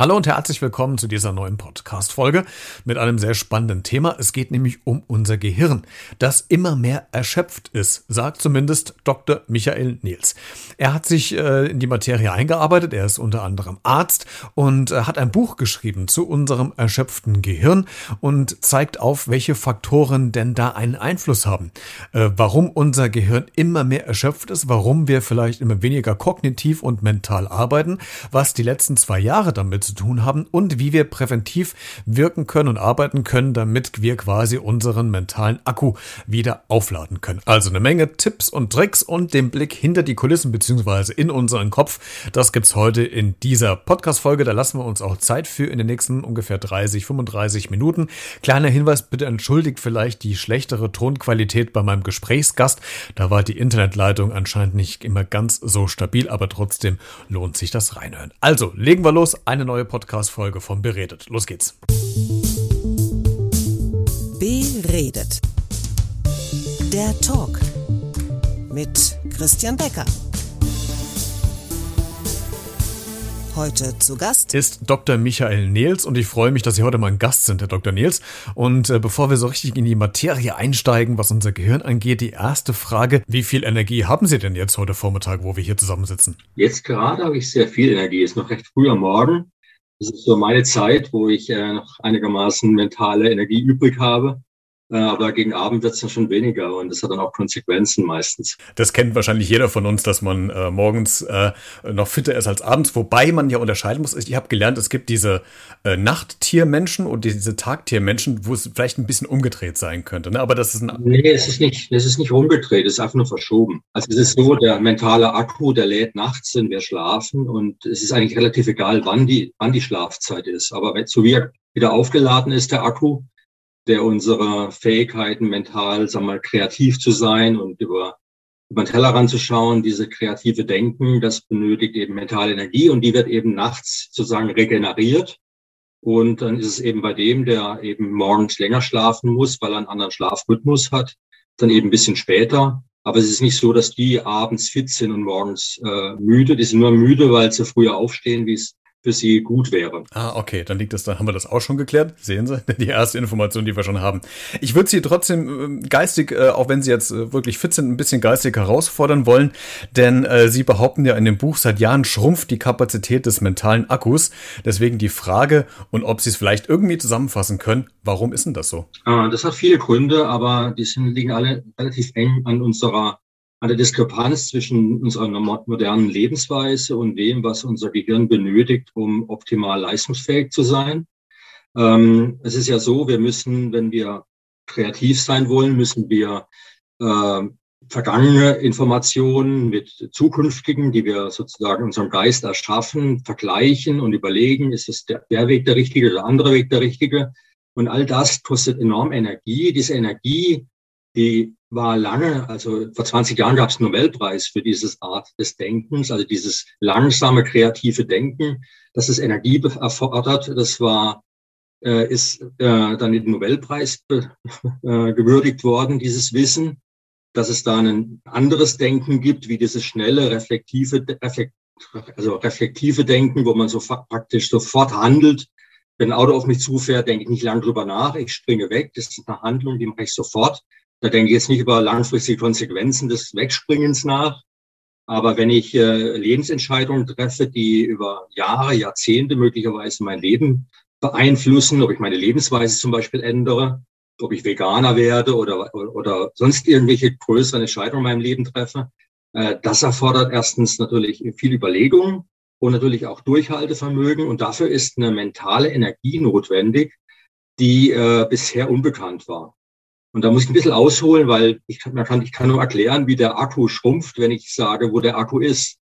Hallo und herzlich willkommen zu dieser neuen Podcast-Folge mit einem sehr spannenden Thema. Es geht nämlich um unser Gehirn, das immer mehr erschöpft ist, sagt zumindest Dr. Michael Niels. Er hat sich äh, in die Materie eingearbeitet, er ist unter anderem Arzt und äh, hat ein Buch geschrieben zu unserem erschöpften Gehirn und zeigt auf, welche Faktoren denn da einen Einfluss haben. Äh, warum unser Gehirn immer mehr erschöpft ist, warum wir vielleicht immer weniger kognitiv und mental arbeiten, was die letzten zwei Jahre damit zu tun haben und wie wir präventiv wirken können und arbeiten können, damit wir quasi unseren mentalen Akku wieder aufladen können. Also eine Menge Tipps und Tricks und den Blick hinter die Kulissen beziehungsweise in unseren Kopf. Das gibt's heute in dieser Podcast-Folge. Da lassen wir uns auch Zeit für in den nächsten ungefähr 30, 35 Minuten. Kleiner Hinweis, bitte entschuldigt vielleicht die schlechtere Tonqualität bei meinem Gesprächsgast. Da war die Internetleitung anscheinend nicht immer ganz so stabil, aber trotzdem lohnt sich das reinhören. Also, legen wir los. Eine neue Podcast-Folge von Beredet. Los geht's. Beredet. Der Talk mit Christian Becker. Heute zu Gast ist Dr. Michael Nils und ich freue mich, dass Sie heute mein Gast sind, Herr Dr. Nils. Und äh, bevor wir so richtig in die Materie einsteigen, was unser Gehirn angeht, die erste Frage, wie viel Energie haben Sie denn jetzt heute Vormittag, wo wir hier zusammensitzen? Jetzt gerade habe ich sehr viel Energie, es ist noch recht früh am Morgen. Das ist so meine Zeit, wo ich äh, noch einigermaßen mentale Energie übrig habe. Äh, aber gegen Abend wird es dann schon weniger und das hat dann auch Konsequenzen meistens. Das kennt wahrscheinlich jeder von uns, dass man äh, morgens äh, noch fitter ist als abends, wobei man ja unterscheiden muss. Ich habe gelernt, es gibt diese äh, Nachttiermenschen und diese Tagtiermenschen, wo es vielleicht ein bisschen umgedreht sein könnte. Ne? Aber das ist ein. Nee, es ist nicht, es ist nicht umgedreht, es ist einfach nur verschoben. Also es ist so, der mentale Akku, der lädt nachts, wenn wir schlafen und es ist eigentlich relativ egal, wann die, wann die Schlafzeit ist. Aber so wie er wieder aufgeladen ist, der Akku, der unsere Fähigkeiten, mental, wir mal, kreativ zu sein und über, über den Tellerrand zu schauen, diese kreative Denken, das benötigt eben mentale Energie und die wird eben nachts sozusagen regeneriert. Und dann ist es eben bei dem, der eben morgens länger schlafen muss, weil er einen anderen Schlafrhythmus hat, dann eben ein bisschen später. Aber es ist nicht so, dass die abends fit sind und morgens äh, müde. Die sind nur müde, weil sie früher aufstehen, wie es für sie gut wäre. Ah, okay, dann liegt das, dann haben wir das auch schon geklärt. Sehen Sie, die erste Information, die wir schon haben. Ich würde Sie trotzdem äh, geistig, äh, auch wenn Sie jetzt äh, wirklich fit sind, ein bisschen geistig herausfordern wollen, denn äh, Sie behaupten ja in dem Buch, seit Jahren schrumpft die Kapazität des mentalen Akkus. Deswegen die Frage und ob Sie es vielleicht irgendwie zusammenfassen können, warum ist denn das so? Ah, das hat viele Gründe, aber die sind, liegen alle relativ eng an unserer an der Diskrepanz zwischen unserer modernen Lebensweise und dem, was unser Gehirn benötigt, um optimal leistungsfähig zu sein. Ähm, es ist ja so, wir müssen, wenn wir kreativ sein wollen, müssen wir äh, vergangene Informationen mit zukünftigen, die wir sozusagen unserem Geist erschaffen, vergleichen und überlegen, ist es der, der Weg der richtige oder der andere Weg der richtige? Und all das kostet enorm Energie. Diese Energie, die war lange, also vor 20 Jahren gab es einen Nobelpreis für dieses Art des Denkens, also dieses langsame kreative Denken, das es Energie erfordert. Das war äh, ist äh, dann dem Nobelpreis äh, gewürdigt worden, dieses Wissen, dass es da ein anderes Denken gibt, wie dieses schnelle, reflektive, reflekt, also reflektive Denken, wo man so praktisch sofort handelt. Wenn ein Auto auf mich zufährt, denke ich nicht lange drüber nach, ich springe weg. Das ist eine Handlung, die mache ich sofort. Da denke ich jetzt nicht über langfristige Konsequenzen des Wegspringens nach. Aber wenn ich äh, Lebensentscheidungen treffe, die über Jahre, Jahrzehnte möglicherweise mein Leben beeinflussen, ob ich meine Lebensweise zum Beispiel ändere, ob ich Veganer werde oder, oder, sonst irgendwelche größeren Entscheidungen in meinem Leben treffe, äh, das erfordert erstens natürlich viel Überlegung und natürlich auch Durchhaltevermögen. Und dafür ist eine mentale Energie notwendig, die äh, bisher unbekannt war. Und da muss ich ein bisschen ausholen, weil ich kann, man kann, ich kann nur erklären, wie der Akku schrumpft, wenn ich sage, wo der Akku ist.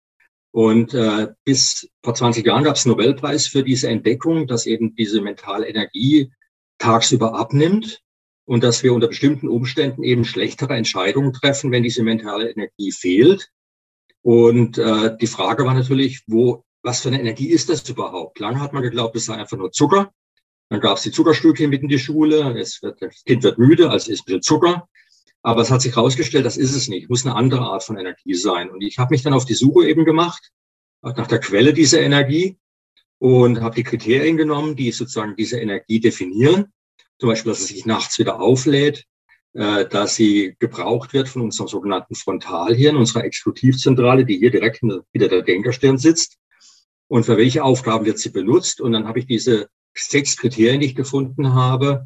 Und äh, bis vor 20 Jahren gab es einen Nobelpreis für diese Entdeckung, dass eben diese mentale Energie tagsüber abnimmt und dass wir unter bestimmten Umständen eben schlechtere Entscheidungen treffen, wenn diese mentale Energie fehlt. Und äh, die Frage war natürlich, wo, was für eine Energie ist das überhaupt? Lange hat man geglaubt, es sei einfach nur Zucker. Dann gab es die Zuckerstücke mit in die Schule. Es wird, das Kind wird müde, also ist ein bisschen Zucker. Aber es hat sich herausgestellt, das ist es nicht. Muss eine andere Art von Energie sein. Und ich habe mich dann auf die Suche eben gemacht nach der Quelle dieser Energie und habe die Kriterien genommen, die sozusagen diese Energie definieren. Zum Beispiel, dass es sich nachts wieder auflädt, äh, dass sie gebraucht wird von unserem sogenannten Frontalhirn, unserer Exekutivzentrale, die hier direkt hinter der Denkerstirn sitzt. Und für welche Aufgaben wird sie benutzt? Und dann habe ich diese sechs Kriterien, die ich gefunden habe,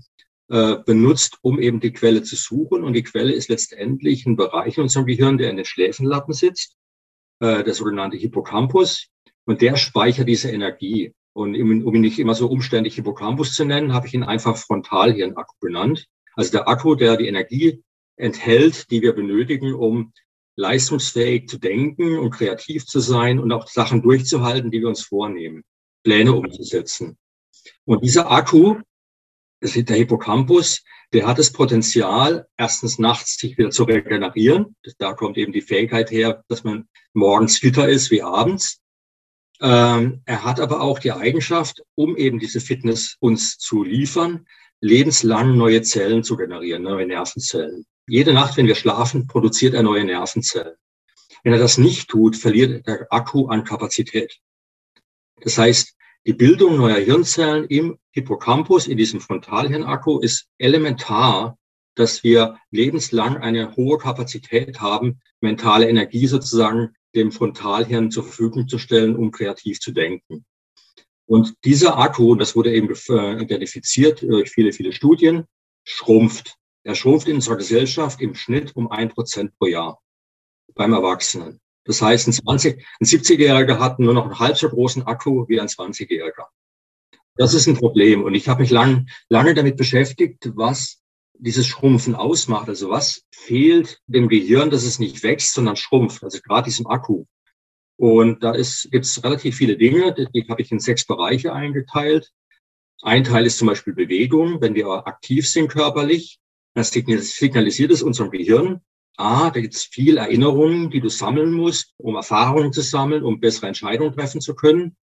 äh, benutzt, um eben die Quelle zu suchen. Und die Quelle ist letztendlich ein Bereich in unserem Gehirn, der in den Schläfenlappen sitzt, äh, der sogenannte Hippocampus. Und der speichert diese Energie. Und um ihn nicht immer so umständlich Hippocampus zu nennen, habe ich ihn einfach Frontalhirnakku benannt. Also der Akku, der die Energie enthält, die wir benötigen, um leistungsfähig zu denken und kreativ zu sein und auch Sachen durchzuhalten, die wir uns vornehmen, Pläne umzusetzen. Und dieser Akku, das ist der Hippocampus, der hat das Potenzial, erstens nachts sich wieder zu regenerieren. Da kommt eben die Fähigkeit her, dass man morgens fitter ist wie abends. Ähm, er hat aber auch die Eigenschaft, um eben diese Fitness uns zu liefern, lebenslang neue Zellen zu generieren, neue Nervenzellen. Jede Nacht, wenn wir schlafen, produziert er neue Nervenzellen. Wenn er das nicht tut, verliert der Akku an Kapazität. Das heißt, die Bildung neuer Hirnzellen im Hippocampus, in diesem Frontalhirnakku, ist elementar, dass wir lebenslang eine hohe Kapazität haben, mentale Energie sozusagen dem Frontalhirn zur Verfügung zu stellen, um kreativ zu denken. Und dieser Akku, das wurde eben äh, identifiziert durch viele, viele Studien, schrumpft. Er schrumpft in unserer Gesellschaft im Schnitt um ein Prozent pro Jahr beim Erwachsenen. Das heißt, ein, 20, ein 70-Jähriger hat nur noch einen halb so großen Akku wie ein 20-Jähriger. Das ist ein Problem. Und ich habe mich lang, lange damit beschäftigt, was dieses Schrumpfen ausmacht. Also was fehlt dem Gehirn, dass es nicht wächst, sondern schrumpft. Also gerade diesem Akku. Und da gibt es relativ viele Dinge, die habe ich in sechs Bereiche eingeteilt. Ein Teil ist zum Beispiel Bewegung. Wenn wir aktiv sind körperlich, dann signalisiert es unserem Gehirn, ah, da gibt es viel Erinnerungen, die du sammeln musst, um Erfahrungen zu sammeln, um bessere Entscheidungen treffen zu können.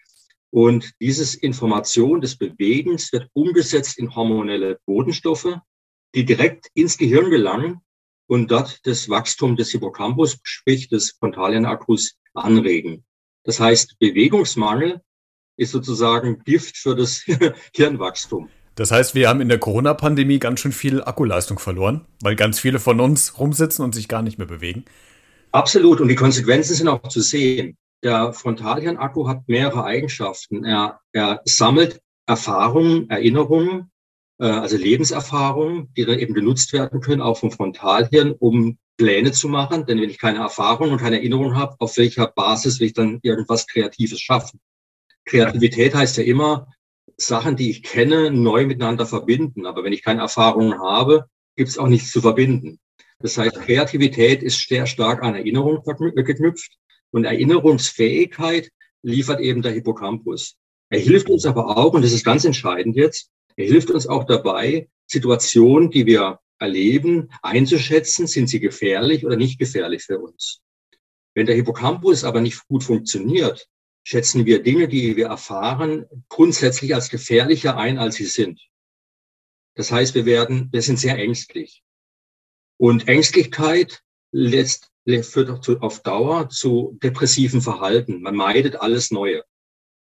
Und dieses Information des Bewegens wird umgesetzt in hormonelle Bodenstoffe, die direkt ins Gehirn gelangen und dort das Wachstum des Hippocampus, sprich des Frontalhirnakkus, anregen. Das heißt, Bewegungsmangel ist sozusagen Gift für das Hirnwachstum. Das heißt, wir haben in der Corona-Pandemie ganz schön viel Akkuleistung verloren, weil ganz viele von uns rumsitzen und sich gar nicht mehr bewegen. Absolut. Und die Konsequenzen sind auch zu sehen. Der Frontalhirnakku hat mehrere Eigenschaften. Er, er sammelt Erfahrungen, Erinnerungen, äh, also Lebenserfahrungen, die dann eben genutzt werden können, auch vom Frontalhirn, um Pläne zu machen. Denn wenn ich keine Erfahrung und keine Erinnerung habe, auf welcher Basis will ich dann irgendwas Kreatives schaffen? Kreativität heißt ja immer, Sachen, die ich kenne, neu miteinander verbinden. Aber wenn ich keine Erfahrungen habe, gibt es auch nichts zu verbinden. Das heißt, Kreativität ist sehr stark an Erinnerung geknüpft und Erinnerungsfähigkeit liefert eben der Hippocampus. Er hilft uns aber auch, und das ist ganz entscheidend jetzt, er hilft uns auch dabei, Situationen, die wir erleben, einzuschätzen, sind sie gefährlich oder nicht gefährlich für uns. Wenn der Hippocampus aber nicht gut funktioniert, schätzen wir Dinge, die wir erfahren, grundsätzlich als gefährlicher ein, als sie sind. Das heißt, wir werden, wir sind sehr ängstlich. Und Ängstlichkeit lässt, führt auf Dauer zu depressiven Verhalten. Man meidet alles Neue.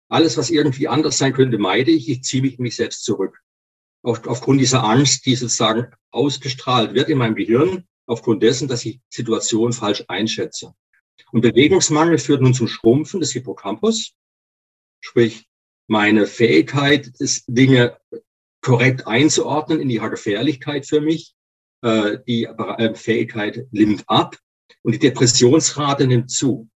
Alles, was irgendwie anders sein könnte, meide ich. Ich ziehe mich, mich selbst zurück. Auf, aufgrund dieser Angst, die sozusagen ausgestrahlt wird in meinem Gehirn, aufgrund dessen, dass ich Situation falsch einschätze. Und Bewegungsmangel führt nun zum Schrumpfen des Hippocampus, sprich meine Fähigkeit, Dinge korrekt einzuordnen in ihrer Gefährlichkeit für mich. Äh, die äh, Fähigkeit nimmt ab und die Depressionsrate nimmt zu.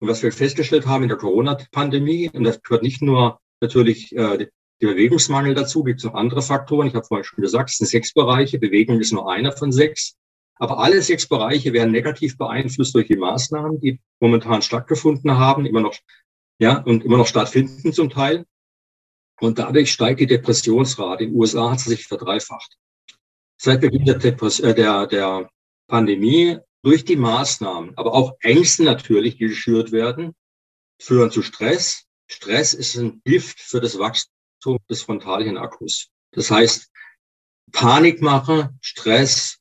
Und was wir festgestellt haben in der Corona-Pandemie, und das gehört nicht nur natürlich äh, der Bewegungsmangel dazu, gibt es noch andere Faktoren. Ich habe vorhin schon gesagt, es sind sechs Bereiche. Bewegung ist nur einer von sechs. Aber alle sechs Bereiche werden negativ beeinflusst durch die Maßnahmen, die momentan stattgefunden haben, immer noch, ja, und immer noch stattfinden zum Teil. Und dadurch steigt die Depressionsrate. In den USA hat sie sich verdreifacht. Seit Beginn der, Depres äh, der, der Pandemie durch die Maßnahmen, aber auch Ängste natürlich, die geschürt werden, führen zu Stress. Stress ist ein Gift für das Wachstum des Frontalhirnakkus. Das heißt, Panikmache, Stress,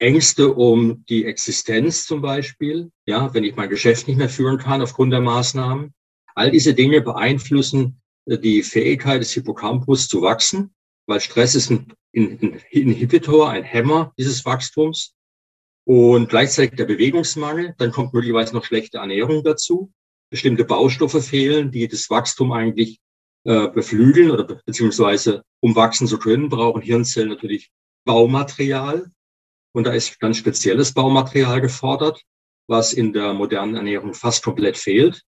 Ängste um die Existenz zum Beispiel, ja, wenn ich mein Geschäft nicht mehr führen kann aufgrund der Maßnahmen. All diese Dinge beeinflussen die Fähigkeit des Hippocampus zu wachsen, weil Stress ist ein Inhibitor, ein Hämmer dieses Wachstums und gleichzeitig der Bewegungsmangel. Dann kommt möglicherweise noch schlechte Ernährung dazu. Bestimmte Baustoffe fehlen, die das Wachstum eigentlich äh, beflügeln oder beziehungsweise um wachsen zu können, brauchen Hirnzellen natürlich Baumaterial. Und da ist ganz spezielles Baumaterial gefordert, was in der modernen Ernährung fast komplett fehlt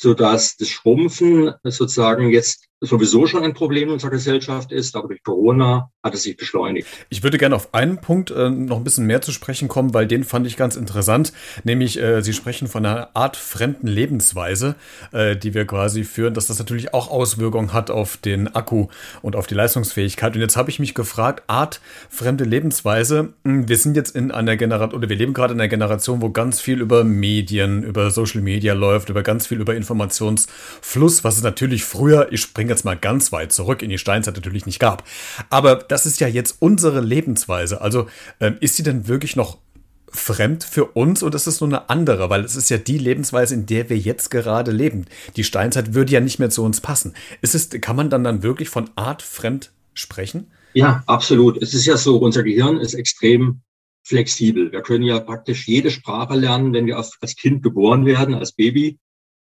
so dass das Schrumpfen sozusagen jetzt sowieso schon ein Problem unserer Gesellschaft ist, aber durch Corona hat es sich beschleunigt. Ich würde gerne auf einen Punkt äh, noch ein bisschen mehr zu sprechen kommen, weil den fand ich ganz interessant, nämlich äh, Sie sprechen von einer Art fremden Lebensweise, äh, die wir quasi führen, dass das natürlich auch Auswirkungen hat auf den Akku und auf die Leistungsfähigkeit. Und jetzt habe ich mich gefragt, Art fremde Lebensweise, hm, wir sind jetzt in einer Generation, oder wir leben gerade in einer Generation, wo ganz viel über Medien, über Social Media läuft, über ganz viel über Informationsfluss, was es natürlich früher, ich springe jetzt mal ganz weit zurück in die Steinzeit natürlich nicht gab. Aber das ist ja jetzt unsere Lebensweise. Also ähm, ist sie denn wirklich noch fremd für uns oder ist es nur eine andere? Weil es ist ja die Lebensweise, in der wir jetzt gerade leben. Die Steinzeit würde ja nicht mehr zu uns passen. Ist es, kann man dann dann wirklich von Art fremd sprechen? Ja, absolut. Es ist ja so, unser Gehirn ist extrem flexibel. Wir können ja praktisch jede Sprache lernen, wenn wir als Kind geboren werden, als Baby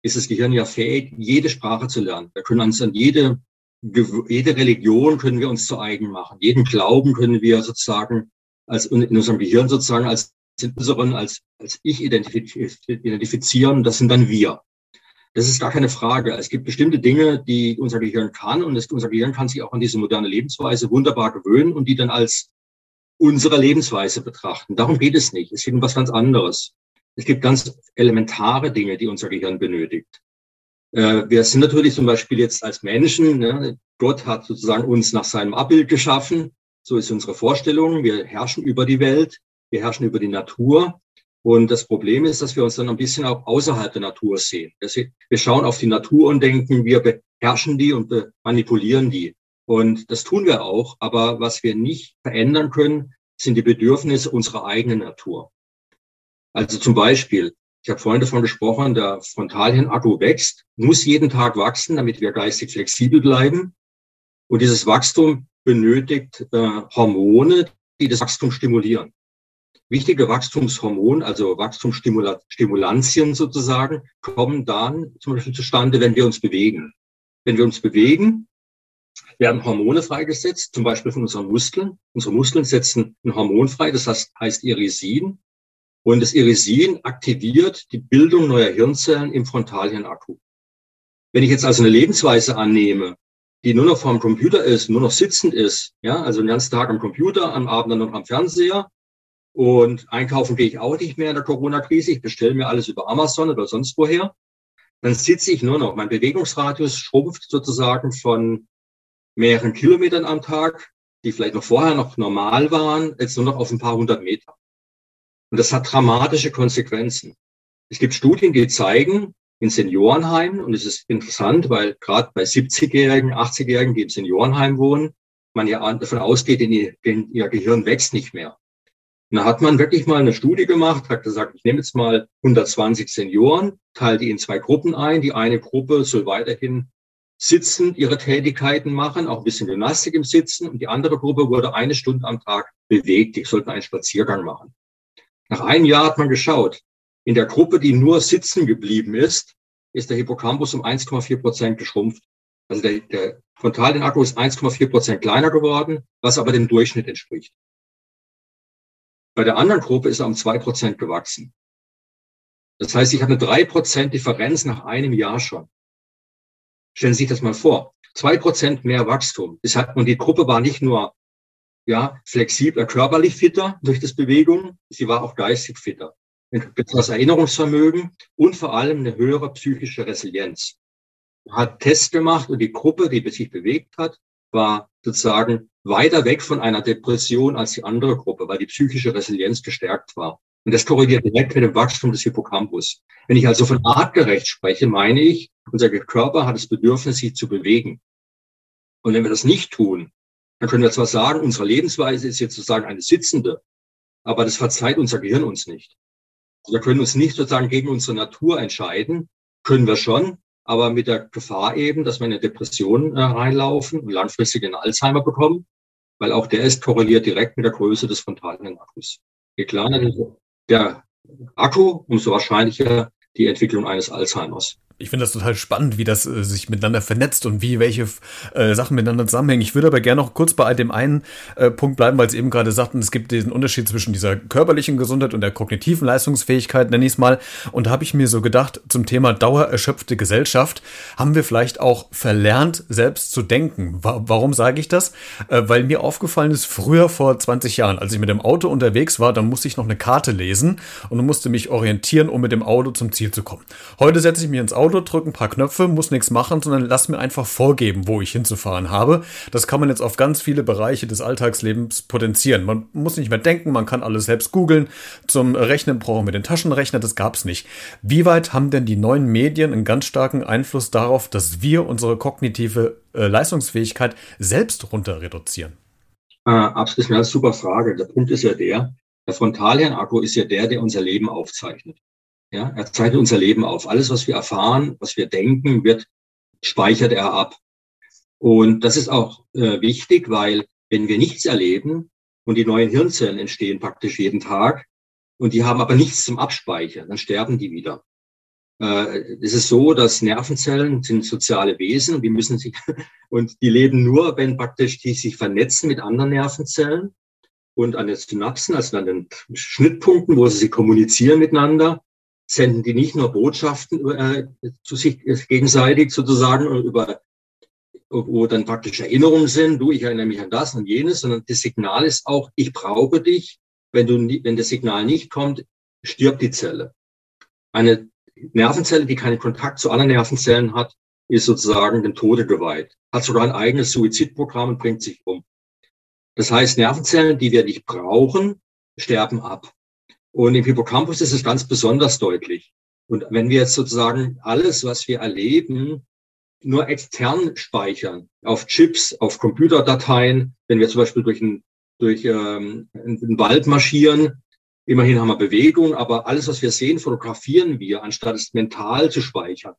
ist das Gehirn ja fähig, jede Sprache zu lernen. Wir können uns an jede, jede Religion können wir uns zu eigen machen. Jeden Glauben können wir sozusagen als in unserem Gehirn sozusagen als unseren, als, als Ich identifizieren. Das sind dann wir. Das ist gar keine Frage. Es gibt bestimmte Dinge, die unser Gehirn kann und das, unser Gehirn kann sich auch an diese moderne Lebensweise wunderbar gewöhnen und die dann als unsere Lebensweise betrachten. Darum geht es nicht. Es geht um was ganz anderes. Es gibt ganz elementare Dinge, die unser Gehirn benötigt. Äh, wir sind natürlich zum Beispiel jetzt als Menschen, ne, Gott hat sozusagen uns nach seinem Abbild geschaffen. So ist unsere Vorstellung. Wir herrschen über die Welt. Wir herrschen über die Natur. Und das Problem ist, dass wir uns dann ein bisschen auch außerhalb der Natur sehen. Wir schauen auf die Natur und denken, wir beherrschen die und manipulieren die. Und das tun wir auch. Aber was wir nicht verändern können, sind die Bedürfnisse unserer eigenen Natur. Also zum Beispiel, ich habe vorhin davon gesprochen, der Frontalhirnakku wächst, muss jeden Tag wachsen, damit wir geistig flexibel bleiben. Und dieses Wachstum benötigt äh, Hormone, die das Wachstum stimulieren. Wichtige Wachstumshormone, also Wachstumsstimulantien sozusagen, kommen dann zum Beispiel zustande, wenn wir uns bewegen. Wenn wir uns bewegen, werden Hormone freigesetzt, zum Beispiel von unseren Muskeln. Unsere Muskeln setzen ein Hormon frei, das heißt, heißt Irisin. Und das Irisin aktiviert die Bildung neuer Hirnzellen im Frontalhirnakku. Wenn ich jetzt also eine Lebensweise annehme, die nur noch vorm Computer ist, nur noch sitzend ist, ja, also den ganzen Tag am Computer, am Abend dann noch am Fernseher und einkaufen gehe ich auch nicht mehr in der Corona-Krise, ich bestelle mir alles über Amazon oder sonst woher, dann sitze ich nur noch. Mein Bewegungsradius schrumpft sozusagen von mehreren Kilometern am Tag, die vielleicht noch vorher noch normal waren, jetzt nur noch auf ein paar hundert Meter. Und das hat dramatische Konsequenzen. Es gibt Studien, die zeigen, in Seniorenheimen, und es ist interessant, weil gerade bei 70-Jährigen, 80-Jährigen, die im Seniorenheim wohnen, man ja davon ausgeht, in ihr, in ihr Gehirn wächst nicht mehr. Und da hat man wirklich mal eine Studie gemacht, hat gesagt, ich nehme jetzt mal 120 Senioren, teile die in zwei Gruppen ein. Die eine Gruppe soll weiterhin sitzend ihre Tätigkeiten machen, auch ein bisschen Gymnastik im Sitzen. Und die andere Gruppe wurde eine Stunde am Tag bewegt. Die sollten einen Spaziergang machen. Nach einem Jahr hat man geschaut, in der Gruppe, die nur sitzen geblieben ist, ist der Hippocampus um 1,4 Prozent geschrumpft. Also der, der Frontaldenakku ist 1,4 Prozent kleiner geworden, was aber dem Durchschnitt entspricht. Bei der anderen Gruppe ist er um zwei Prozent gewachsen. Das heißt, ich habe eine drei Prozent Differenz nach einem Jahr schon. Stellen Sie sich das mal vor. Zwei Prozent mehr Wachstum. Und die Gruppe war nicht nur ja, flexibler, körperlich fitter durch das Bewegung. Sie war auch geistig fitter. Das Erinnerungsvermögen und vor allem eine höhere psychische Resilienz. Hat Tests gemacht und die Gruppe, die sich bewegt hat, war sozusagen weiter weg von einer Depression als die andere Gruppe, weil die psychische Resilienz gestärkt war. Und das korreliert direkt mit dem Wachstum des Hippocampus. Wenn ich also von artgerecht spreche, meine ich, unser Körper hat das Bedürfnis, sich zu bewegen. Und wenn wir das nicht tun, dann können wir zwar sagen, unsere Lebensweise ist jetzt sozusagen eine sitzende, aber das verzeiht unser Gehirn uns nicht. Wir können uns nicht sozusagen gegen unsere Natur entscheiden, können wir schon, aber mit der Gefahr eben, dass wir in eine Depression äh, reinlaufen und langfristig einen Alzheimer bekommen, weil auch der ist korreliert direkt mit der Größe des frontalen Akkus. Je kleiner der Akku, umso wahrscheinlicher die Entwicklung eines Alzheimers ich finde das total spannend, wie das äh, sich miteinander vernetzt und wie welche äh, Sachen miteinander zusammenhängen. Ich würde aber gerne noch kurz bei dem einen äh, Punkt bleiben, weil Sie eben gerade sagten, es gibt diesen Unterschied zwischen dieser körperlichen Gesundheit und der kognitiven Leistungsfähigkeit, nenne ich es mal. Und da habe ich mir so gedacht, zum Thema dauererschöpfte Gesellschaft, haben wir vielleicht auch verlernt, selbst zu denken. Wa warum sage ich das? Äh, weil mir aufgefallen ist, früher vor 20 Jahren, als ich mit dem Auto unterwegs war, dann musste ich noch eine Karte lesen und musste mich orientieren, um mit dem Auto zum Ziel zu kommen. Heute setze ich mich ins Auto Auto, drücke ein paar Knöpfe, muss nichts machen, sondern lass mir einfach vorgeben, wo ich hinzufahren habe. Das kann man jetzt auf ganz viele Bereiche des Alltagslebens potenzieren. Man muss nicht mehr denken, man kann alles selbst googeln. Zum Rechnen brauchen wir den Taschenrechner, das gab es nicht. Wie weit haben denn die neuen Medien einen ganz starken Einfluss darauf, dass wir unsere kognitive äh, Leistungsfähigkeit selbst runter reduzieren? Äh, absolut eine super Frage. Der Punkt ist ja der, der Frontalhirnakku ist ja der, der unser Leben aufzeichnet. Ja, er zeichnet unser Leben auf. Alles, was wir erfahren, was wir denken, wird, speichert er ab. Und das ist auch äh, wichtig, weil wenn wir nichts erleben und die neuen Hirnzellen entstehen praktisch jeden Tag und die haben aber nichts zum Abspeichern, dann sterben die wieder. Äh, es ist so, dass Nervenzellen sind soziale Wesen und die müssen sich, und die leben nur, wenn praktisch die sich vernetzen mit anderen Nervenzellen und an den Synapsen, also an den Schnittpunkten, wo sie sich kommunizieren miteinander, senden die nicht nur Botschaften äh, zu sich gegenseitig sozusagen über wo dann praktisch Erinnerungen sind, du, ich erinnere mich an das und jenes, sondern das Signal ist auch, ich brauche dich. Wenn du, wenn das Signal nicht kommt, stirbt die Zelle. Eine Nervenzelle, die keinen Kontakt zu anderen Nervenzellen hat, ist sozusagen dem Tode geweiht. Hat sogar ein eigenes Suizidprogramm und bringt sich um. Das heißt, Nervenzellen, die wir nicht brauchen, sterben ab. Und im Hippocampus ist es ganz besonders deutlich. Und wenn wir jetzt sozusagen alles, was wir erleben, nur extern speichern, auf Chips, auf Computerdateien, wenn wir zum Beispiel durch, ein, durch ähm, einen Wald marschieren, immerhin haben wir Bewegung, aber alles, was wir sehen, fotografieren wir, anstatt es mental zu speichern.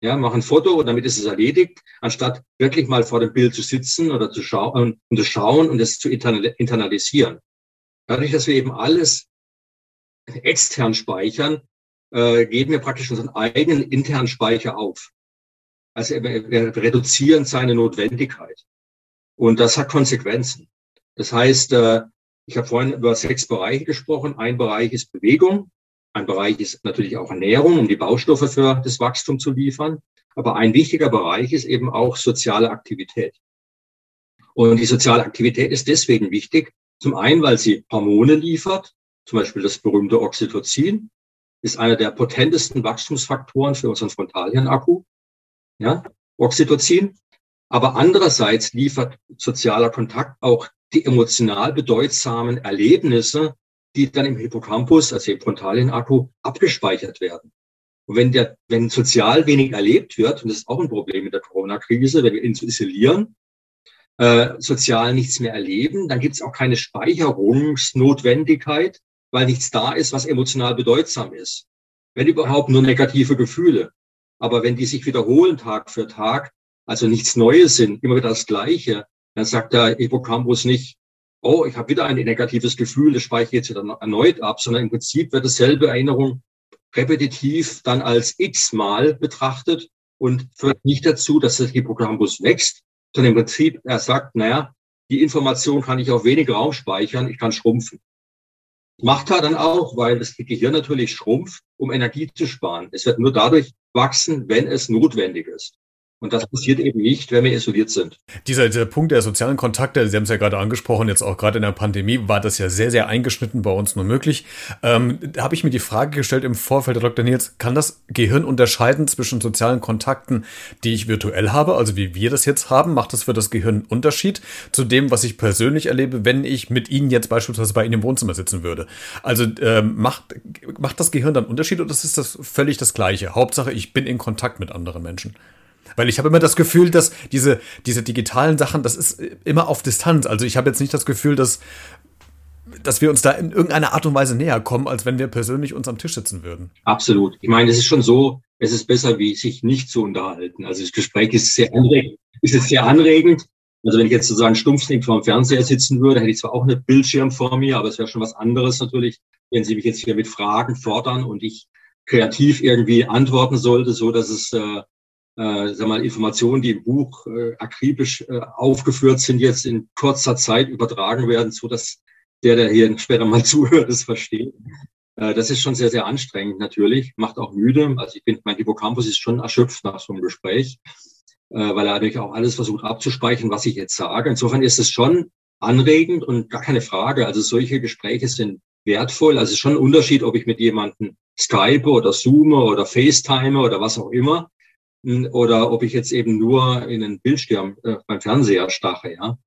Ja, machen ein Foto und damit ist es erledigt, anstatt wirklich mal vor dem Bild zu sitzen oder zu schauen und zu schauen und es zu internalisieren. Dadurch, dass wir eben alles extern speichern, äh, geben wir praktisch unseren eigenen internen Speicher auf. Also wir, wir reduzieren seine Notwendigkeit. Und das hat Konsequenzen. Das heißt, äh, ich habe vorhin über sechs Bereiche gesprochen. Ein Bereich ist Bewegung. Ein Bereich ist natürlich auch Ernährung, um die Baustoffe für das Wachstum zu liefern. Aber ein wichtiger Bereich ist eben auch soziale Aktivität. Und die soziale Aktivität ist deswegen wichtig. Zum einen, weil sie Hormone liefert, zum Beispiel das berühmte Oxytocin, ist einer der potentesten Wachstumsfaktoren für unseren Frontalhirnakku. Ja, Oxytocin. Aber andererseits liefert sozialer Kontakt auch die emotional bedeutsamen Erlebnisse, die dann im Hippocampus, also im Frontalhirnakku, abgespeichert werden. Und wenn der, wenn sozial wenig erlebt wird, und das ist auch ein Problem mit der Corona-Krise, wenn wir uns isolieren, äh, sozial nichts mehr erleben, dann gibt es auch keine Speicherungsnotwendigkeit weil nichts da ist, was emotional bedeutsam ist. Wenn überhaupt nur negative Gefühle. Aber wenn die sich wiederholen Tag für Tag, also nichts Neues sind, immer wieder das Gleiche, dann sagt der Hippocampus nicht, oh, ich habe wieder ein negatives Gefühl, das speichere ich jetzt wieder erneut ab, sondern im Prinzip wird dasselbe Erinnerung repetitiv dann als x-mal betrachtet und führt nicht dazu, dass der Hippocampus wächst, sondern im Prinzip er sagt, naja, die Information kann ich auf wenig Raum speichern, ich kann schrumpfen. Macht er dann auch, weil das Gehirn natürlich schrumpft, um Energie zu sparen. Es wird nur dadurch wachsen, wenn es notwendig ist. Und das passiert eben nicht, wenn wir isoliert sind. Dieser, dieser Punkt der sozialen Kontakte, Sie haben es ja gerade angesprochen, jetzt auch gerade in der Pandemie war das ja sehr, sehr eingeschnitten bei uns nur möglich. Ähm, da habe ich mir die Frage gestellt im Vorfeld, Herr Dr. Nils, kann das Gehirn unterscheiden zwischen sozialen Kontakten, die ich virtuell habe, also wie wir das jetzt haben? Macht das für das Gehirn einen Unterschied zu dem, was ich persönlich erlebe, wenn ich mit Ihnen jetzt beispielsweise bei Ihnen im Wohnzimmer sitzen würde? Also ähm, macht, macht das Gehirn dann Unterschied oder ist das völlig das Gleiche? Hauptsache, ich bin in Kontakt mit anderen Menschen. Weil ich habe immer das Gefühl, dass diese, diese digitalen Sachen, das ist immer auf Distanz. Also ich habe jetzt nicht das Gefühl, dass dass wir uns da in irgendeiner Art und Weise näher kommen, als wenn wir persönlich uns am Tisch sitzen würden. Absolut. Ich meine, es ist schon so, es ist besser, wie sich nicht zu unterhalten. Also das Gespräch ist sehr anregend, ist es sehr anregend. Also wenn ich jetzt sozusagen stumpfsinnig vor dem Fernseher sitzen würde, hätte ich zwar auch einen Bildschirm vor mir, aber es wäre schon was anderes natürlich, wenn Sie mich jetzt hier mit Fragen fordern und ich kreativ irgendwie antworten sollte, so dass es äh, äh, sag mal, Informationen, die im Buch äh, akribisch äh, aufgeführt sind, jetzt in kurzer Zeit übertragen werden, so dass der, der hier später mal zuhört, es versteht. Äh, das ist schon sehr, sehr anstrengend natürlich, macht auch müde. Also ich bin, mein Hippocampus ist schon erschöpft nach so einem Gespräch, äh, weil er natürlich auch alles versucht abzuspeichern, was ich jetzt sage. Insofern ist es schon anregend und gar keine Frage. Also solche Gespräche sind wertvoll. Also es ist schon ein Unterschied, ob ich mit jemandem Skype oder Zoome oder FaceTime oder was auch immer oder ob ich jetzt eben nur in den Bildschirm äh, beim Fernseher stache, ja.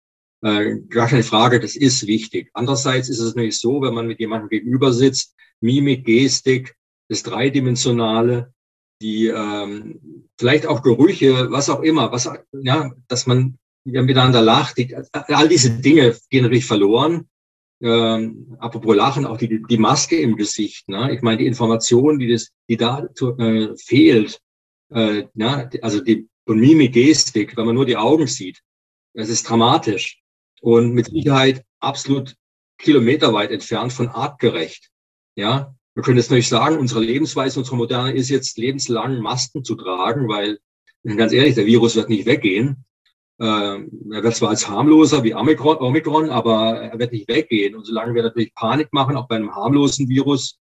Äh, gar keine Frage, das ist wichtig. Andererseits ist es nämlich so, wenn man mit jemandem gegenüber sitzt, Mimik, Gestik, das Dreidimensionale, die ähm, vielleicht auch Gerüche, was auch immer, was ja, dass man miteinander lacht, die, all diese Dinge gehen natürlich verloren. Ähm, apropos Lachen, auch die, die Maske im Gesicht. Ne? Ich meine, die Information, die, das, die da äh, fehlt, äh, ja, also die und Mimik, Gestik, wenn man nur die Augen sieht, das ist dramatisch und mit Sicherheit absolut kilometerweit entfernt von artgerecht. Ja, wir können jetzt nicht sagen, unsere Lebensweise, unsere Moderne ist jetzt lebenslang Masken zu tragen, weil ganz ehrlich, der Virus wird nicht weggehen. Äh, er wird zwar als harmloser wie Omikron, Omikron, aber er wird nicht weggehen. Und solange wir natürlich Panik machen, auch bei einem harmlosen Virus,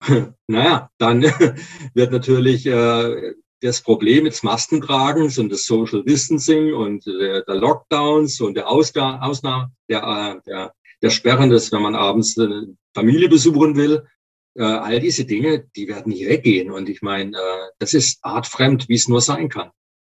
naja, dann wird natürlich äh, das Problem des Maskentragens und des Social Distancing und der, der Lockdowns und der Ausga Ausnahme, der, äh, der, der Sperren, des, wenn man abends eine Familie besuchen will, äh, all diese Dinge, die werden nicht weggehen. Und ich meine, äh, das ist artfremd, wie es nur sein kann.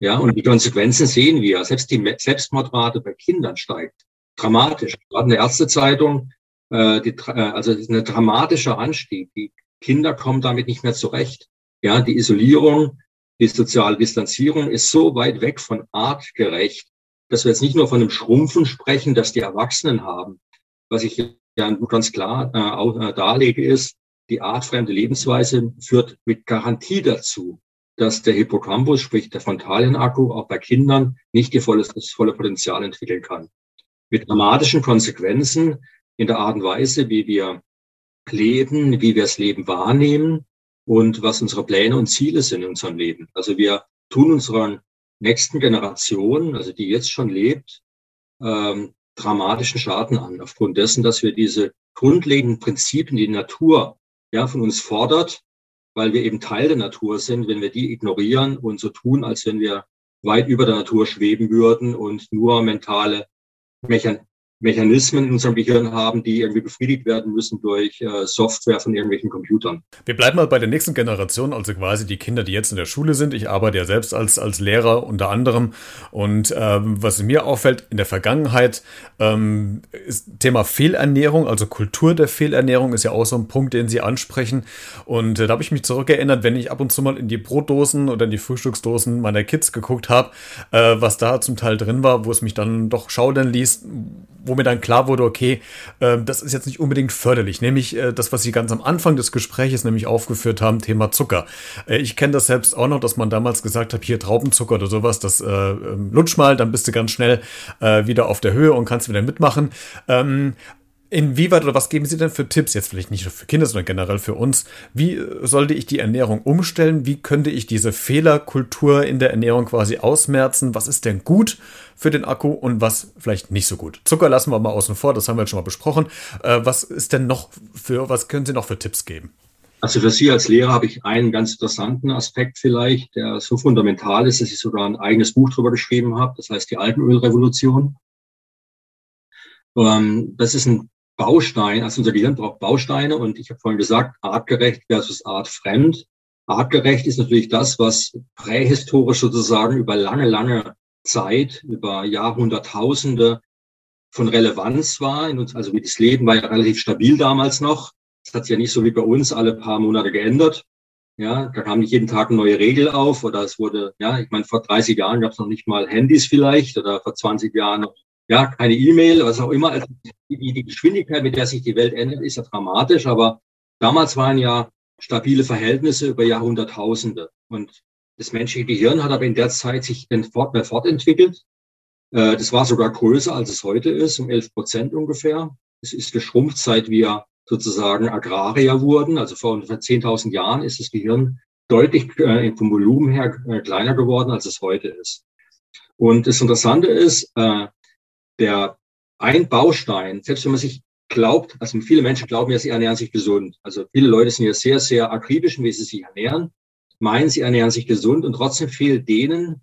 Ja, und die Konsequenzen sehen wir. Selbst die Selbstmordrate bei Kindern steigt dramatisch. Gerade in der Ärztezeitung, äh, die, äh, also ein dramatischer Anstieg. Die Kinder kommen damit nicht mehr zurecht. Ja, die Isolierung, die soziale Distanzierung ist so weit weg von artgerecht, dass wir jetzt nicht nur von einem Schrumpfen sprechen, das die Erwachsenen haben. Was ich ja ganz klar äh, auch, äh, darlege, ist, die artfremde Lebensweise führt mit Garantie dazu, dass der Hippocampus, sprich der Frontalien-Akku, auch bei Kindern nicht ihr volles, das volle Potenzial entwickeln kann. Mit dramatischen Konsequenzen in der Art und Weise, wie wir leben, wie wir das Leben wahrnehmen und was unsere Pläne und Ziele sind in unserem Leben. Also wir tun unserer nächsten Generation, also die jetzt schon lebt, ähm, dramatischen Schaden an, aufgrund dessen, dass wir diese grundlegenden Prinzipien, die, die Natur ja, von uns fordert, weil wir eben Teil der Natur sind, wenn wir die ignorieren und so tun, als wenn wir weit über der Natur schweben würden und nur mentale Mechan Mechanismen in unserem Gehirn haben, die irgendwie befriedigt werden müssen durch äh, Software von irgendwelchen Computern. Wir bleiben mal bei der nächsten Generation, also quasi die Kinder, die jetzt in der Schule sind. Ich arbeite ja selbst als, als Lehrer unter anderem. Und ähm, was mir auffällt, in der Vergangenheit ähm, ist Thema Fehlernährung, also Kultur der Fehlernährung ist ja auch so ein Punkt, den Sie ansprechen. Und äh, da habe ich mich zurückerinnert, wenn ich ab und zu mal in die Brotdosen oder in die Frühstücksdosen meiner Kids geguckt habe, äh, was da zum Teil drin war, wo es mich dann doch schaudern ließ, wo mir dann klar wurde, okay, äh, das ist jetzt nicht unbedingt förderlich. Nämlich äh, das, was Sie ganz am Anfang des Gespräches nämlich aufgeführt haben, Thema Zucker. Äh, ich kenne das selbst auch noch, dass man damals gesagt hat, hier Traubenzucker oder sowas, das äh, ähm, lutsch mal, dann bist du ganz schnell äh, wieder auf der Höhe und kannst wieder mitmachen. Ähm, Inwieweit oder was geben Sie denn für Tipps, jetzt vielleicht nicht nur für Kinder, sondern generell für uns? Wie sollte ich die Ernährung umstellen? Wie könnte ich diese Fehlerkultur in der Ernährung quasi ausmerzen? Was ist denn gut für den Akku und was vielleicht nicht so gut? Zucker lassen wir mal außen vor, das haben wir jetzt schon mal besprochen. Äh, was ist denn noch für, was können Sie noch für Tipps geben? Also für Sie als Lehrer habe ich einen ganz interessanten Aspekt vielleicht, der so fundamental ist, dass ich sogar ein eigenes Buch darüber geschrieben habe. Das heißt die Algenölrevolution. Ähm, das ist ein Baustein, also unser Gehirn braucht Bausteine und ich habe vorhin gesagt, artgerecht versus artfremd. Artgerecht ist natürlich das, was prähistorisch sozusagen über lange, lange Zeit, über Jahrhunderttausende von Relevanz war. In uns, also wie das Leben war ja relativ stabil damals noch. Es hat sich ja nicht so wie bei uns alle paar Monate geändert. Ja, da kam nicht jeden Tag eine neue Regel auf oder es wurde, ja, ich meine, vor 30 Jahren gab es noch nicht mal Handys vielleicht oder vor 20 Jahren noch ja, keine E-Mail, was auch immer. Also die, die Geschwindigkeit, mit der sich die Welt ändert, ist ja dramatisch, aber damals waren ja stabile Verhältnisse über Jahrhunderttausende. Und das menschliche Gehirn hat aber in der Zeit sich fort, mehr fortentwickelt. Äh, das war sogar größer, als es heute ist, um 11 Prozent ungefähr. Es ist geschrumpft, seit wir sozusagen Agrarier wurden. Also vor ungefähr 10.000 Jahren ist das Gehirn deutlich äh, vom Volumen her äh, kleiner geworden, als es heute ist. Und das Interessante ist, der ein Baustein, selbst wenn man sich glaubt, also viele Menschen glauben ja, sie ernähren sich gesund. Also viele Leute sind ja sehr, sehr akribisch, wie sie sich ernähren, meinen, sie ernähren sich gesund und trotzdem fehlt denen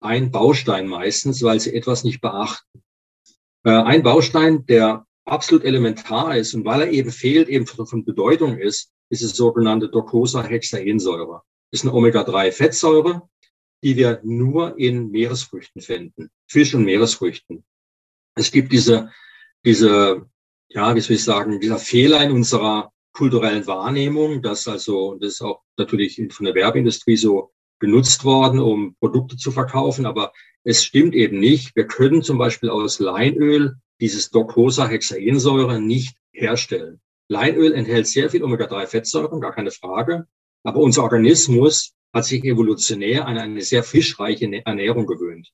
ein Baustein meistens, weil sie etwas nicht beachten. Äh, ein Baustein, der absolut elementar ist und weil er eben fehlt, eben von Bedeutung ist, ist das sogenannte Docosahexaensäure. Das ist eine Omega-3-Fettsäure, die wir nur in Meeresfrüchten finden, Fisch- und Meeresfrüchten. Es gibt diese, diese, ja, wie soll ich sagen, dieser Fehler in unserer kulturellen Wahrnehmung, dass also, das ist auch natürlich von der Werbeindustrie so benutzt worden, um Produkte zu verkaufen, aber es stimmt eben nicht. Wir können zum Beispiel aus Leinöl dieses Docosahexaensäure nicht herstellen. Leinöl enthält sehr viel Omega-3-Fettsäuren, gar keine Frage. Aber unser Organismus hat sich evolutionär an eine sehr fischreiche Ernährung gewöhnt.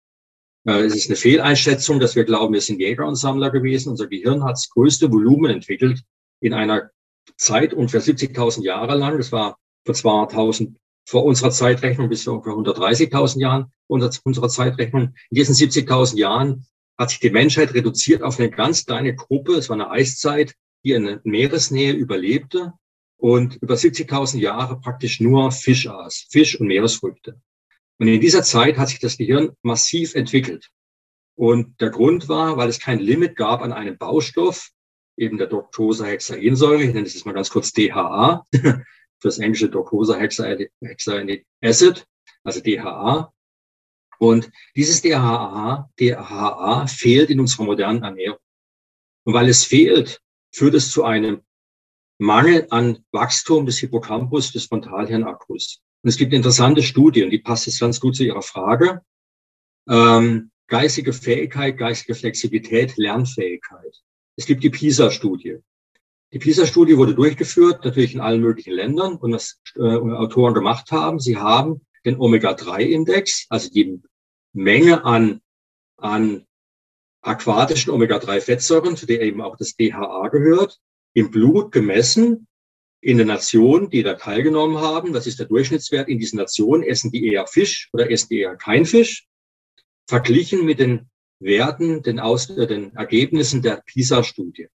Äh, es ist eine Fehleinschätzung, dass wir glauben, wir sind Jäger und Sammler gewesen. Unser Gehirn hat das größte Volumen entwickelt in einer Zeit ungefähr 70.000 Jahre lang. Das war vor 200.000 vor unserer Zeitrechnung bis vor 130.000 Jahren unserer Zeitrechnung. In diesen 70.000 Jahren hat sich die Menschheit reduziert auf eine ganz kleine Gruppe. Es war eine Eiszeit, die in Meeresnähe überlebte und über 70.000 Jahre praktisch nur Fisch aß, Fisch und Meeresfrüchte. Und in dieser Zeit hat sich das Gehirn massiv entwickelt. Und der Grund war, weil es kein Limit gab an einem Baustoff, eben der Doctosahexaensäure, ich nenne es jetzt mal ganz kurz DHA, für das englische Doctosahexaenic Acid, also DHA. Und dieses DHA, DHA fehlt in unserer modernen Ernährung. Und weil es fehlt, führt es zu einem Mangel an Wachstum des Hippocampus, des Frontalhirnakkus. Und es gibt interessante Studien, die passt jetzt ganz gut zu Ihrer Frage. Ähm, geistige Fähigkeit, geistige Flexibilität, Lernfähigkeit. Es gibt die PISA-Studie. Die PISA-Studie wurde durchgeführt, natürlich in allen möglichen Ländern. Und was äh, Autoren gemacht haben, sie haben den Omega-3-Index, also die Menge an, an aquatischen Omega-3-Fettsäuren, zu der eben auch das DHA gehört, im Blut gemessen in den Nationen, die da teilgenommen haben. Das ist der Durchschnittswert in diesen Nationen. Essen die eher Fisch oder essen die eher kein Fisch? Verglichen mit den Werten, den, Aus äh, den Ergebnissen der PISA-Studie.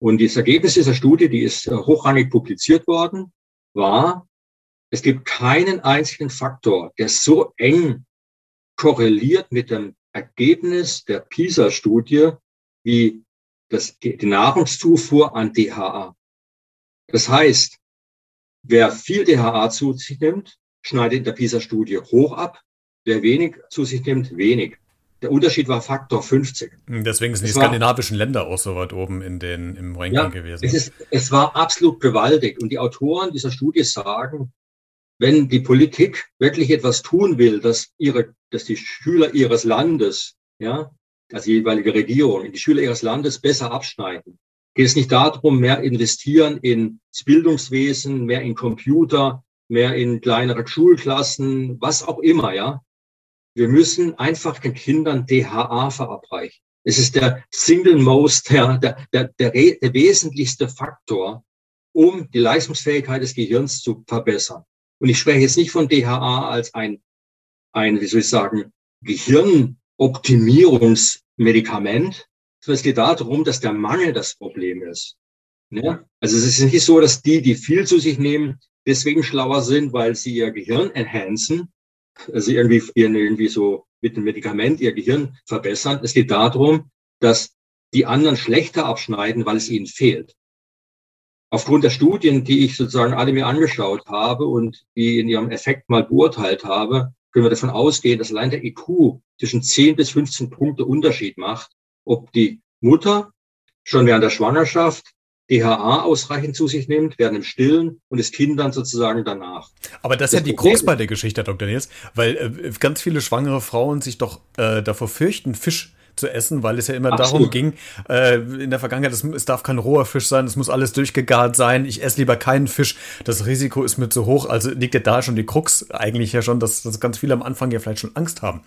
Und das Ergebnis dieser Studie, die ist äh, hochrangig publiziert worden, war, es gibt keinen einzigen Faktor, der so eng korreliert mit dem Ergebnis der PISA-Studie wie das, die Nahrungszufuhr an DHA. Das heißt, wer viel DHA zu sich nimmt, schneidet in der PISA-Studie hoch ab. Wer wenig zu sich nimmt, wenig. Der Unterschied war Faktor 50. Deswegen sind die war, skandinavischen Länder auch so weit oben in den, im Ranking ja, gewesen. Es, ist, es war absolut gewaltig. Und die Autoren dieser Studie sagen, wenn die Politik wirklich etwas tun will, dass ihre, dass die Schüler ihres Landes, ja, also die jeweilige Regierung, die Schüler ihres Landes besser abschneiden, geht es nicht darum, mehr investieren ins Bildungswesen, mehr in Computer, mehr in kleinere Schulklassen, was auch immer, ja. Wir müssen einfach den Kindern DHA verabreichen. Es ist der single most, der, der, der, der, der wesentlichste Faktor, um die Leistungsfähigkeit des Gehirns zu verbessern. Und ich spreche jetzt nicht von DHA als ein, ein, wie soll ich sagen, Gehirnoptimierungsmedikament, sondern es geht darum, dass der Mangel das Problem ist. Ja? Also es ist nicht so, dass die, die viel zu sich nehmen, deswegen schlauer sind, weil sie ihr Gehirn enhancen, also irgendwie, irgendwie so mit dem Medikament ihr Gehirn verbessern. Es geht darum, dass die anderen schlechter abschneiden, weil es ihnen fehlt aufgrund der Studien, die ich sozusagen alle mir angeschaut habe und die in ihrem Effekt mal beurteilt habe, können wir davon ausgehen, dass allein der IQ zwischen 10 bis 15 Punkte Unterschied macht, ob die Mutter schon während der Schwangerschaft DHA ausreichend zu sich nimmt, während im Stillen und das Kind dann sozusagen danach. Aber das ist das ja die Krux bei der Geschichte, Herr Dr. Nils, weil äh, ganz viele schwangere Frauen sich doch äh, davor fürchten, Fisch zu essen, weil es ja immer Absolut. darum ging, äh, in der Vergangenheit, es, es, darf kein roher Fisch sein, es muss alles durchgegart sein, ich esse lieber keinen Fisch, das Risiko ist mir zu hoch, also liegt ja da schon die Krux eigentlich ja schon, dass, dass ganz viele am Anfang ja vielleicht schon Angst haben.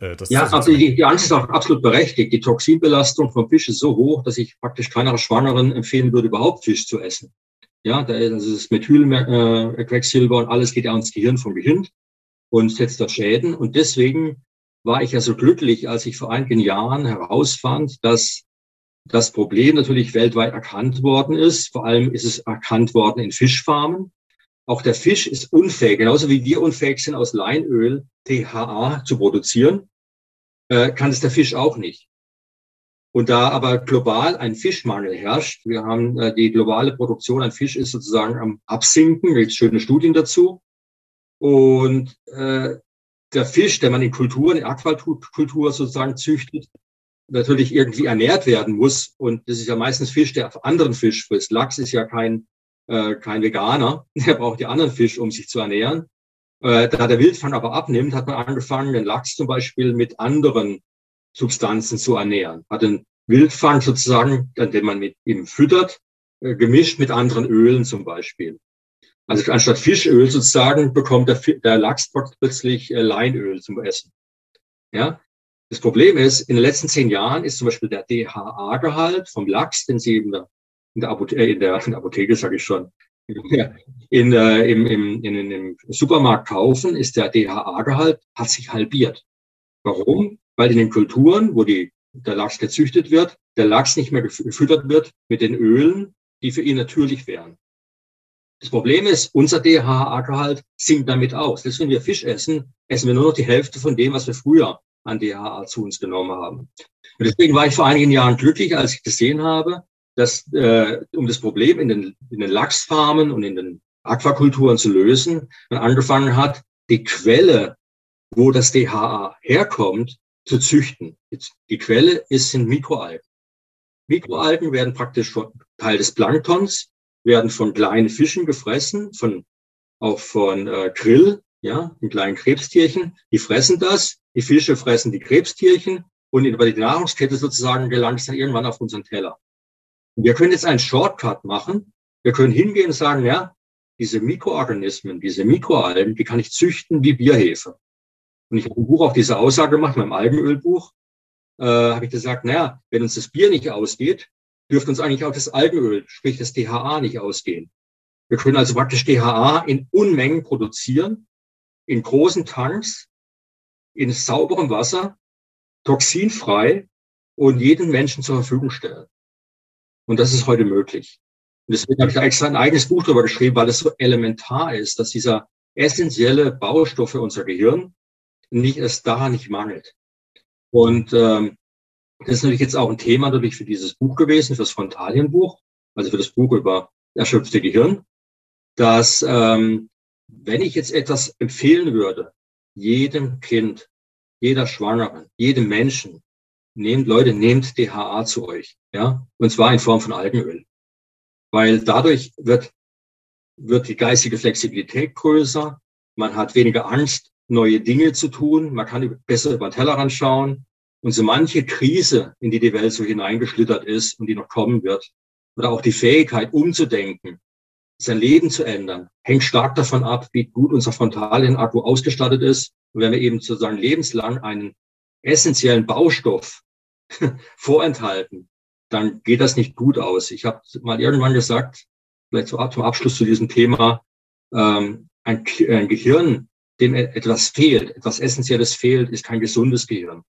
Äh, ja, also die, die Angst ist auch absolut berechtigt. Die Toxinbelastung vom Fisch ist so hoch, dass ich praktisch keiner Schwangeren empfehlen würde, überhaupt Fisch zu essen. Ja, da ist also das Methylquecksilber äh, und alles geht ja ins Gehirn vom Gehirn und setzt da Schäden. Und deswegen war ich ja so glücklich, als ich vor einigen Jahren herausfand, dass das Problem natürlich weltweit erkannt worden ist. Vor allem ist es erkannt worden in Fischfarmen. Auch der Fisch ist unfähig, genauso wie wir unfähig sind, aus Leinöl THA zu produzieren, äh, kann es der Fisch auch nicht. Und da aber global ein Fischmangel herrscht, wir haben äh, die globale Produktion an Fisch ist sozusagen am Absinken, gibt schöne Studien dazu. Und äh, der Fisch, der man in Kulturen, in Aquakultur sozusagen züchtet, natürlich irgendwie ernährt werden muss. Und das ist ja meistens Fisch, der auf anderen Fisch frisst. Lachs ist ja kein äh, kein Veganer, der braucht ja anderen Fisch, um sich zu ernähren. Äh, da der Wildfang aber abnimmt, hat man angefangen, den Lachs zum Beispiel mit anderen Substanzen zu ernähren. Hat den Wildfang sozusagen, den man mit ihm füttert, äh, gemischt mit anderen Ölen zum Beispiel. Also anstatt Fischöl sozusagen bekommt der, der Lachs plötzlich äh, Leinöl zum Essen. Ja, das Problem ist, in den letzten zehn Jahren ist zum Beispiel der DHA-Gehalt vom Lachs, den Sie in der in der, Apotheke, äh, in der, in der Apotheke sage ich schon, in, äh, im, im, in, im Supermarkt kaufen, ist der DHA-Gehalt, hat sich halbiert. Warum? Weil in den Kulturen, wo die, der Lachs gezüchtet wird, der Lachs nicht mehr gefüttert wird mit den Ölen, die für ihn natürlich wären. Das Problem ist, unser DHA-Gehalt sinkt damit aus. Selbst wenn wir Fisch essen, essen wir nur noch die Hälfte von dem, was wir früher an DHA zu uns genommen haben. Und deswegen war ich vor einigen Jahren glücklich, als ich gesehen habe, dass, äh, um das Problem in den, in den Lachsfarmen und in den Aquakulturen zu lösen, man angefangen hat, die Quelle, wo das DHA herkommt, zu züchten. Die Quelle ist, sind Mikroalgen. Mikroalgen werden praktisch von, Teil des Planktons, werden von kleinen Fischen gefressen, von, auch von äh, Krill, ja, den kleinen Krebstierchen. Die fressen das, die Fische fressen die Krebstierchen und über die Nahrungskette sozusagen gelangt es dann irgendwann auf unseren Teller. Wir können jetzt einen Shortcut machen. Wir können hingehen und sagen, ja, diese Mikroorganismen, diese Mikroalgen, die kann ich züchten wie Bierhefe. Und ich habe im Buch auch diese Aussage gemacht, meinem Algenölbuch, äh, habe ich gesagt, naja, wenn uns das Bier nicht ausgeht, dürfte uns eigentlich auch das Algenöl, sprich das DHA, nicht ausgehen. Wir können also praktisch DHA in Unmengen produzieren, in großen Tanks, in sauberem Wasser, toxinfrei und jedem Menschen zur Verfügung stellen. Und das ist heute möglich. Und deswegen habe ich da extra ein eigenes Buch darüber geschrieben, weil es so elementar ist, dass dieser essentielle Baustoff für unser Gehirn nicht erst daran nicht mangelt. Und ähm, das ist natürlich jetzt auch ein Thema natürlich für dieses Buch gewesen, für das Frontalienbuch, also für das Buch über erschöpfte Gehirn, dass ähm, wenn ich jetzt etwas empfehlen würde, jedem Kind, jeder Schwangeren, jedem Menschen, nehmt, Leute, nehmt DHA zu euch, ja, und zwar in Form von Algenöl. Weil dadurch wird, wird die geistige Flexibilität größer, man hat weniger Angst, neue Dinge zu tun, man kann besser über den Tellerrand schauen und so manche Krise, in die die Welt so hineingeschlittert ist und die noch kommen wird, oder auch die Fähigkeit umzudenken, sein Leben zu ändern, hängt stark davon ab, wie gut unser Frontalien-Akku ausgestattet ist. Und wenn wir eben sozusagen lebenslang einen essentiellen Baustoff vorenthalten, dann geht das nicht gut aus. Ich habe mal irgendwann gesagt, vielleicht zum Abschluss zu diesem Thema, ähm, ein, ein Gehirn, dem etwas fehlt, etwas Essentielles fehlt, ist kein gesundes Gehirn.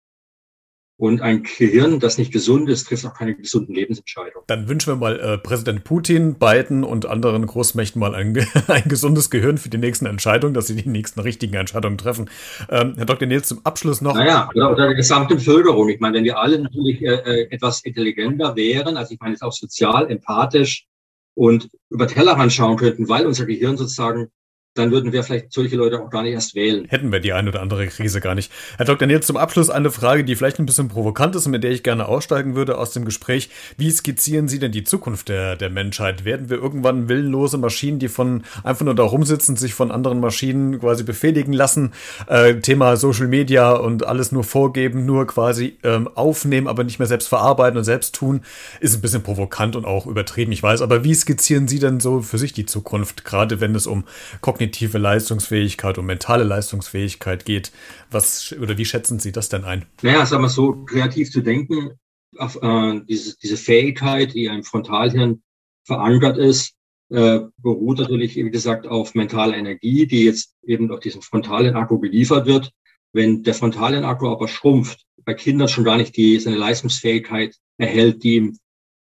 Und ein Gehirn, das nicht gesund ist, trifft auch keine gesunden Lebensentscheidungen. Dann wünschen wir mal äh, Präsident Putin, Biden und anderen Großmächten mal ein, ein, gesundes Gehirn für die nächsten Entscheidungen, dass sie die nächsten richtigen Entscheidungen treffen. Ähm, Herr Dr. Nils, zum Abschluss noch. Naja, oder, oder der gesamten Bevölkerung. Ich meine, wenn wir alle natürlich äh, äh, etwas intelligenter wären, also ich meine jetzt auch sozial, empathisch und über Tellerrand schauen könnten, weil unser Gehirn sozusagen dann würden wir vielleicht solche Leute auch gar nicht erst wählen. Hätten wir die ein oder andere Krise gar nicht. Herr Dr. Nils, zum Abschluss eine Frage, die vielleicht ein bisschen provokant ist und mit der ich gerne aussteigen würde aus dem Gespräch. Wie skizzieren Sie denn die Zukunft der, der Menschheit? Werden wir irgendwann willenlose Maschinen, die von einfach nur da rumsitzen, sich von anderen Maschinen quasi befehligen lassen? Äh, Thema Social Media und alles nur vorgeben, nur quasi ähm, aufnehmen, aber nicht mehr selbst verarbeiten und selbst tun, ist ein bisschen provokant und auch übertrieben, ich weiß. Aber wie skizzieren Sie denn so für sich die Zukunft, gerade wenn es um Kognition kognitive Leistungsfähigkeit und mentale Leistungsfähigkeit geht. Was oder wie schätzen Sie das denn ein? Naja, sagen wir so, kreativ zu denken, auf, äh, diese, diese Fähigkeit, die im Frontalhirn verankert ist, äh, beruht natürlich, wie gesagt, auf mentaler Energie, die jetzt eben durch diesen frontalen Akku geliefert wird. Wenn der frontalen Akku aber schrumpft, bei Kindern schon gar nicht die, seine Leistungsfähigkeit erhält, die,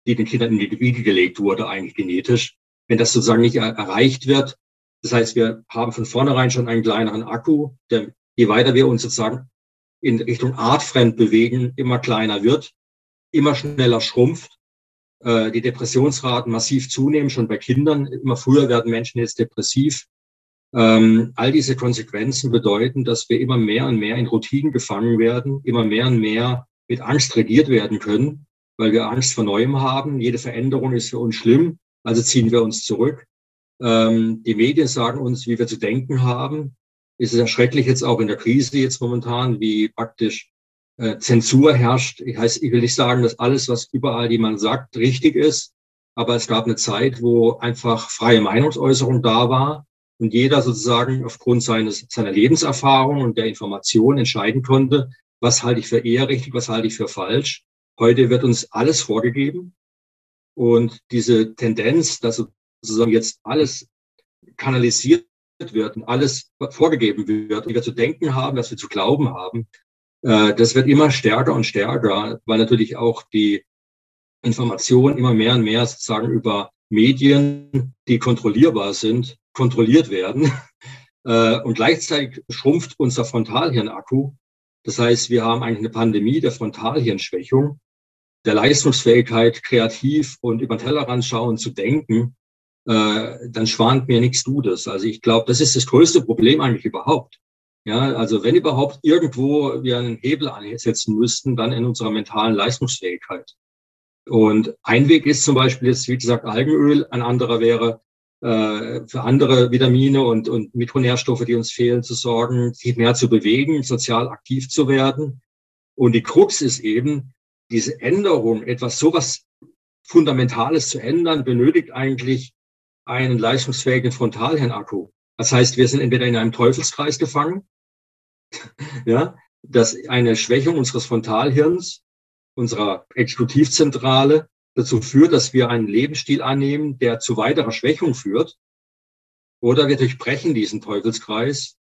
die den Kindern in die Wiege gelegt wurde, eigentlich genetisch. Wenn das sozusagen nicht erreicht wird, das heißt, wir haben von vornherein schon einen kleineren Akku, der je weiter wir uns sozusagen in Richtung artfremd bewegen, immer kleiner wird, immer schneller schrumpft, äh, die Depressionsraten massiv zunehmen, schon bei Kindern. Immer früher werden Menschen jetzt depressiv. Ähm, all diese Konsequenzen bedeuten, dass wir immer mehr und mehr in Routinen gefangen werden, immer mehr und mehr mit Angst regiert werden können, weil wir Angst vor Neuem haben. Jede Veränderung ist für uns schlimm, also ziehen wir uns zurück. Ähm, die Medien sagen uns, wie wir zu denken haben. Es ist erschrecklich jetzt auch in der Krise jetzt momentan, wie praktisch äh, Zensur herrscht. Ich, heißt, ich will nicht sagen, dass alles, was überall jemand sagt, richtig ist. Aber es gab eine Zeit, wo einfach freie Meinungsäußerung da war und jeder sozusagen aufgrund seines, seiner Lebenserfahrung und der Information entscheiden konnte, was halte ich für eher richtig, was halte ich für falsch. Heute wird uns alles vorgegeben. Und diese Tendenz, dass sozusagen jetzt alles kanalisiert wird und alles vorgegeben wird, wie wir zu denken haben, was wir zu glauben haben, äh, das wird immer stärker und stärker, weil natürlich auch die Informationen immer mehr und mehr sozusagen über Medien, die kontrollierbar sind, kontrolliert werden. Äh, und gleichzeitig schrumpft unser Frontalhirnakku. Das heißt, wir haben eigentlich eine Pandemie der Frontalhirnschwächung, der Leistungsfähigkeit, kreativ und über den Tellerrand schauen zu denken, äh, dann schwant mir nichts Gutes. Also ich glaube, das ist das größte Problem eigentlich überhaupt. Ja, also wenn überhaupt irgendwo wir einen Hebel einsetzen müssten, dann in unserer mentalen Leistungsfähigkeit. Und ein Weg ist zum Beispiel jetzt, wie gesagt, Algenöl. Ein anderer wäre, äh, für andere Vitamine und, und Mikronährstoffe, die uns fehlen, zu sorgen, sich mehr zu bewegen, sozial aktiv zu werden. Und die Krux ist eben, diese Änderung, etwas sowas Fundamentales zu ändern, benötigt eigentlich einen leistungsfähigen Frontalhirnakku. Das heißt, wir sind entweder in einem Teufelskreis gefangen, ja, dass eine Schwächung unseres Frontalhirns, unserer Exekutivzentrale, dazu führt, dass wir einen Lebensstil annehmen, der zu weiterer Schwächung führt. Oder wir durchbrechen diesen Teufelskreis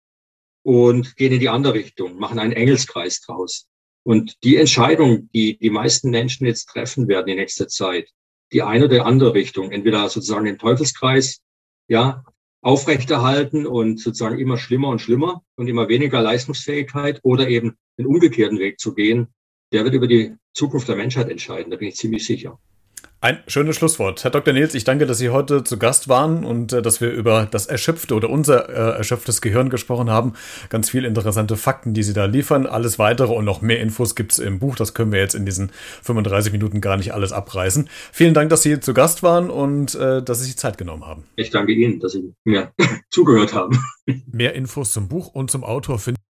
und gehen in die andere Richtung, machen einen Engelskreis draus. Und die Entscheidung, die die meisten Menschen jetzt treffen werden in nächster Zeit, die eine oder andere Richtung, entweder sozusagen den Teufelskreis, ja, aufrechterhalten und sozusagen immer schlimmer und schlimmer und immer weniger Leistungsfähigkeit oder eben den umgekehrten Weg zu gehen, der wird über die Zukunft der Menschheit entscheiden, da bin ich ziemlich sicher. Ein schönes Schlusswort. Herr Dr. Nils, ich danke, dass Sie heute zu Gast waren und äh, dass wir über das erschöpfte oder unser äh, erschöpftes Gehirn gesprochen haben. Ganz viele interessante Fakten, die Sie da liefern. Alles weitere und noch mehr Infos gibt's im Buch. Das können wir jetzt in diesen 35 Minuten gar nicht alles abreißen. Vielen Dank, dass Sie zu Gast waren und äh, dass Sie sich Zeit genommen haben. Ich danke Ihnen, dass Sie mir zugehört haben. Mehr Infos zum Buch und zum Autor finden